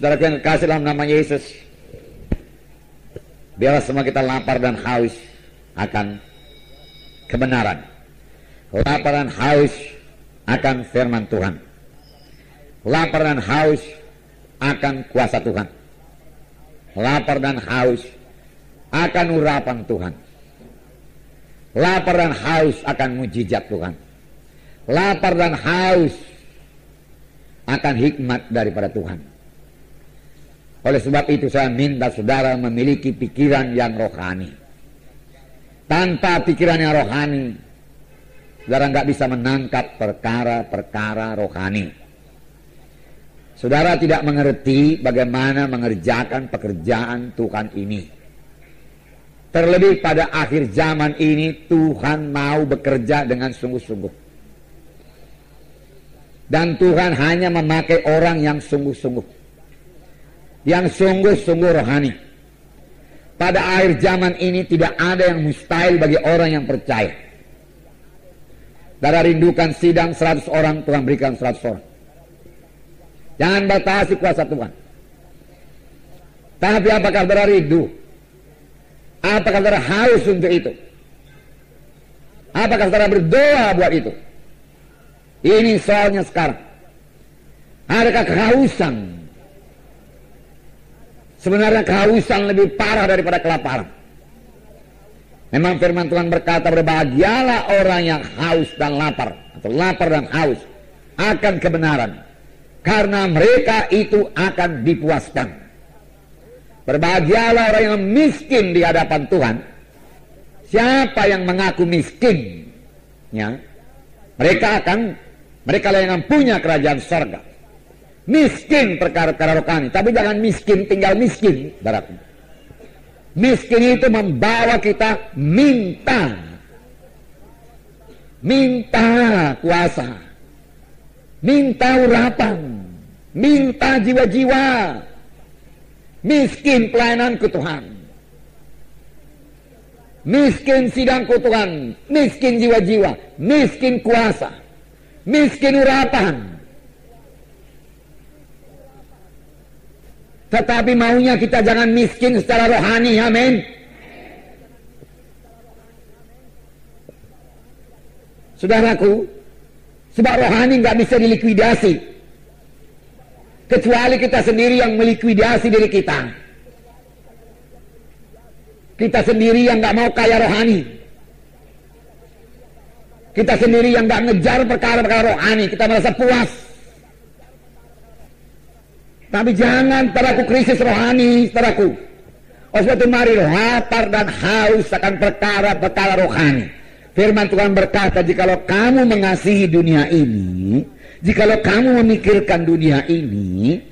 Saudara yang kasih dalam nama Yesus, biarlah semua kita lapar dan haus akan kebenaran. Lapar dan haus akan firman Tuhan. Lapar dan haus akan kuasa Tuhan. Lapar dan haus akan urapan Tuhan. Lapar dan haus akan mujizat Tuhan. Lapar dan haus akan hikmat daripada Tuhan. Oleh sebab itu saya minta saudara memiliki pikiran yang rohani. Tanpa pikiran yang rohani, saudara nggak bisa menangkap perkara-perkara rohani. Saudara tidak mengerti bagaimana mengerjakan pekerjaan Tuhan ini. Terlebih pada akhir zaman ini Tuhan mau bekerja dengan sungguh-sungguh. Dan Tuhan hanya memakai orang yang sungguh-sungguh yang sungguh-sungguh rohani. Pada akhir zaman ini tidak ada yang mustahil bagi orang yang percaya. Darah rindukan sidang 100 orang, Tuhan berikan 100 orang. Jangan batasi kuasa Tuhan. Tapi apakah saudara rindu? Apakah saudara haus untuk itu? Apakah saudara berdoa buat itu? Ini soalnya sekarang. Adakah kehausan Sebenarnya kehausan lebih parah daripada kelaparan. Memang firman Tuhan berkata berbahagialah orang yang haus dan lapar atau lapar dan haus akan kebenaran karena mereka itu akan dipuaskan. Berbahagialah orang yang miskin di hadapan Tuhan. Siapa yang mengaku miskin, ya, mereka akan mereka yang punya kerajaan sorga miskin perkara-perkara rohani. Tapi jangan miskin tinggal miskin, baratnya. Miskin itu membawa kita minta. Minta kuasa. Minta urapan. Minta jiwa-jiwa. Miskin pelayanan ke Tuhan. Miskin sidang ke Tuhan. Miskin jiwa-jiwa. Miskin kuasa. Miskin urapan Tetapi maunya kita jangan miskin secara rohani, amin. Saudaraku, sebab rohani nggak bisa dilikuidasi. Kecuali kita sendiri yang melikuidasi diri kita. Kita sendiri yang nggak mau kaya rohani. Kita sendiri yang nggak ngejar perkara-perkara rohani. Kita merasa puas tapi jangan teraku krisis rohani, teraku. Oh suatu mari lapar dan haus akan perkara-perkara rohani. Firman Tuhan berkata, jikalau kamu mengasihi dunia ini, jikalau kamu memikirkan dunia ini,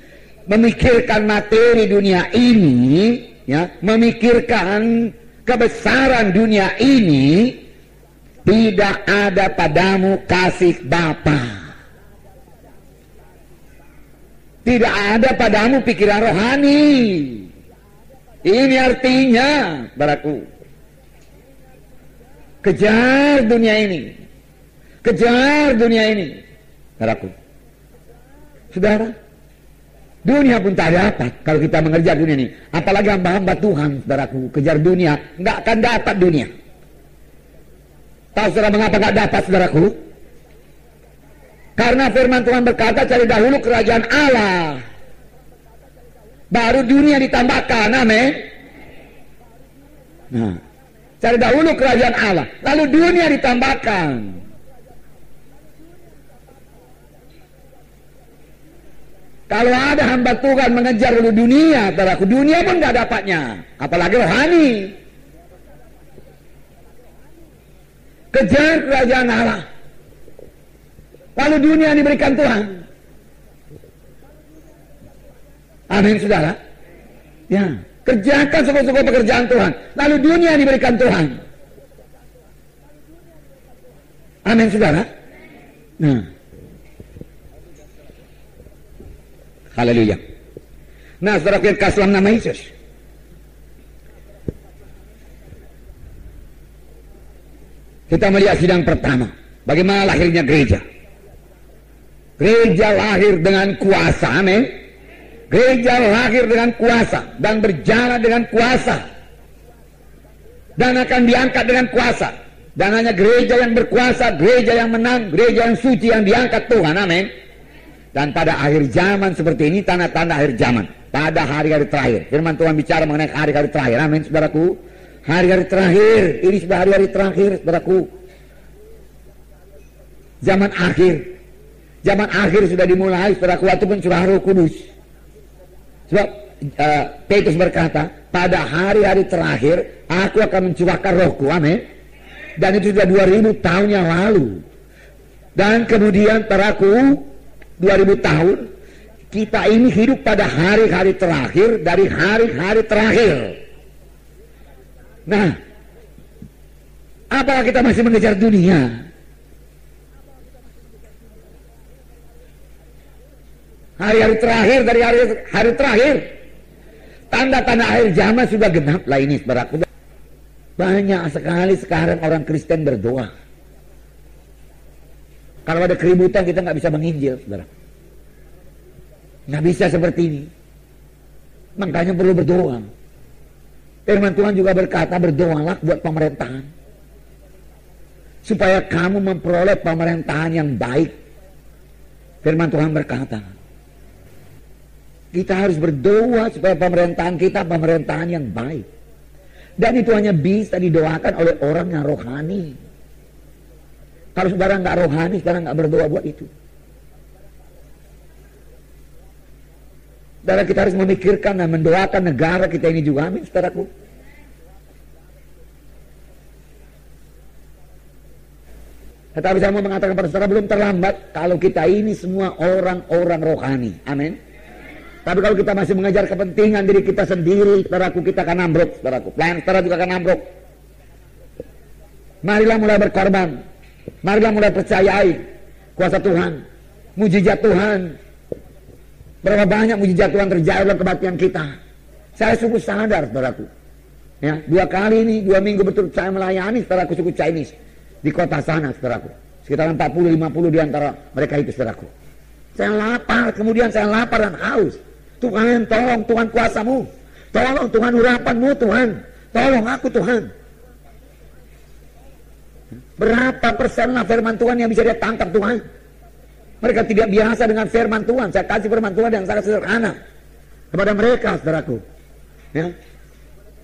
memikirkan materi dunia ini, ya, memikirkan kebesaran dunia ini, tidak ada padamu kasih Bapa tidak ada padamu pikiran rohani. Ini artinya, baraku. Kejar dunia ini. Kejar dunia ini. Baraku. Saudara, dunia pun tak dapat kalau kita mengejar dunia ini. Apalagi hamba-hamba Tuhan, saudaraku. Kejar dunia, nggak akan dapat dunia. Tahu saudara mengapa nggak dapat, saudaraku? Karena firman Tuhan berkata cari dahulu kerajaan Allah. Baru dunia ditambahkan, amin. Nah, cari dahulu kerajaan Allah, lalu dunia ditambahkan. Kalau ada hamba Tuhan mengejar dulu dunia, teraku dunia pun nggak dapatnya, apalagi rohani. Kejar kerajaan Allah. Lalu dunia diberikan Tuhan. Amin saudara. Ya, kerjakan semua-semua pekerjaan Tuhan. Lalu dunia diberikan Tuhan. Amin saudara. Nah. Haleluya. Nah, saudara kita kasih nama Yesus. Kita melihat sidang pertama. Bagaimana lahirnya gereja. Gereja lahir dengan kuasa, amin. Gereja lahir dengan kuasa dan berjalan dengan kuasa. Dan akan diangkat dengan kuasa. Dan hanya gereja yang berkuasa, gereja yang menang, gereja yang suci yang diangkat Tuhan. Amin. Dan pada akhir zaman seperti ini tanda-tanda akhir zaman. Pada hari-hari terakhir. Firman Tuhan bicara mengenai hari-hari terakhir. Amin, saudaraku. Hari-hari terakhir. Ini sudah hari-hari terakhir, saudaraku. Zaman akhir. Zaman akhir sudah dimulai, saudaraku. Waktu pencurah roh kudus. Sebab uh, Petrus berkata, pada hari-hari terakhir aku akan mencurahkan rohku. Amin. Dan itu sudah 2000 tahun yang lalu. Dan kemudian peraku 2000 tahun kita ini hidup pada hari-hari terakhir dari hari-hari terakhir. Nah, apakah kita masih mengejar dunia? Hari-hari terakhir dari hari hari terakhir. Tanda-tanda akhir zaman sudah genap lah ini saudaraku. Banyak sekali sekarang orang Kristen berdoa. Kalau ada keributan kita nggak bisa menginjil, saudara. Nggak bisa seperti ini. Makanya perlu berdoa. Firman Tuhan juga berkata berdoalah buat pemerintahan. Supaya kamu memperoleh pemerintahan yang baik. Firman Tuhan berkata, kita harus berdoa supaya pemerintahan kita pemerintahan yang baik. Dan itu hanya bisa didoakan oleh orang yang rohani. Kalau saudara nggak rohani, sekarang nggak berdoa buat itu. Dan kita harus memikirkan dan mendoakan negara kita ini juga. Amin, saudaraku. Tetapi saya mau mengatakan pada saudara belum terlambat kalau kita ini semua orang-orang rohani. Amin. Tapi kalau kita masih mengejar kepentingan diri kita sendiri, saudaraku kita akan ambruk, saudaraku. Pelayan saudara juga akan ambruk. Marilah mulai berkorban. Marilah mulai percayai kuasa Tuhan. Mujizat Tuhan. Berapa banyak mujizat Tuhan terjadi dalam kebaktian kita. Saya sungguh sadar, saudaraku. Ya, dua kali ini, dua minggu betul saya melayani saudaraku suku Chinese di kota sana, saudaraku. Sekitar 40-50 di antara mereka itu, saudaraku. Saya lapar, kemudian saya lapar dan haus. Tuhan tolong Tuhan kuasamu. Tolong Tuhan urapanmu Tuhan. Tolong aku Tuhan. Berapa persen lah firman Tuhan yang bisa dia tangkap Tuhan? Mereka tidak biasa dengan firman Tuhan. Saya kasih firman Tuhan yang sangat sederhana kepada mereka, saudaraku. Ya.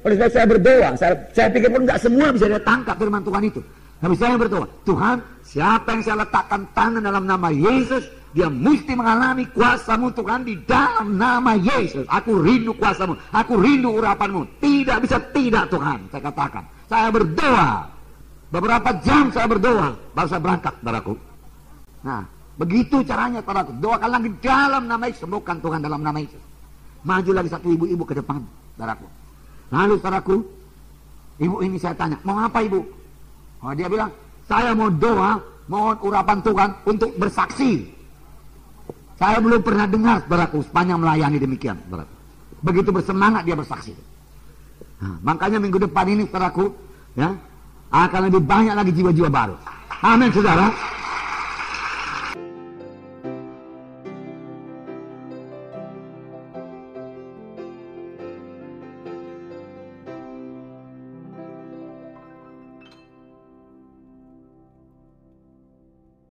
Oleh sebab saya berdoa, saya, saya pikir pun nggak semua bisa dia tangkap firman Tuhan itu. Tapi saya berdoa, Tuhan, siapa yang saya letakkan tangan dalam nama Yesus, dia mesti mengalami kuasamu Tuhan di dalam nama Yesus. Aku rindu kuasamu. Aku rindu urapanmu. Tidak bisa tidak Tuhan. Saya katakan. Saya berdoa. Beberapa jam saya berdoa. Baru saya berangkat, saudaraku. Nah, begitu caranya, saudaraku. Doakan lagi dalam nama Yesus. Sembuhkan Tuhan dalam nama Yesus. Maju lagi satu ibu-ibu ke depan, saudaraku. Lalu, saudaraku, ibu ini saya tanya, mau apa ibu? Oh, dia bilang, saya mau doa, mohon urapan Tuhan untuk bersaksi saya belum pernah dengar saudaraku sepanjang melayani demikian saudaraku. Begitu bersemangat dia bersaksi. Nah, makanya minggu depan ini saudaraku ya akan lebih banyak lagi jiwa-jiwa baru. Amin saudara.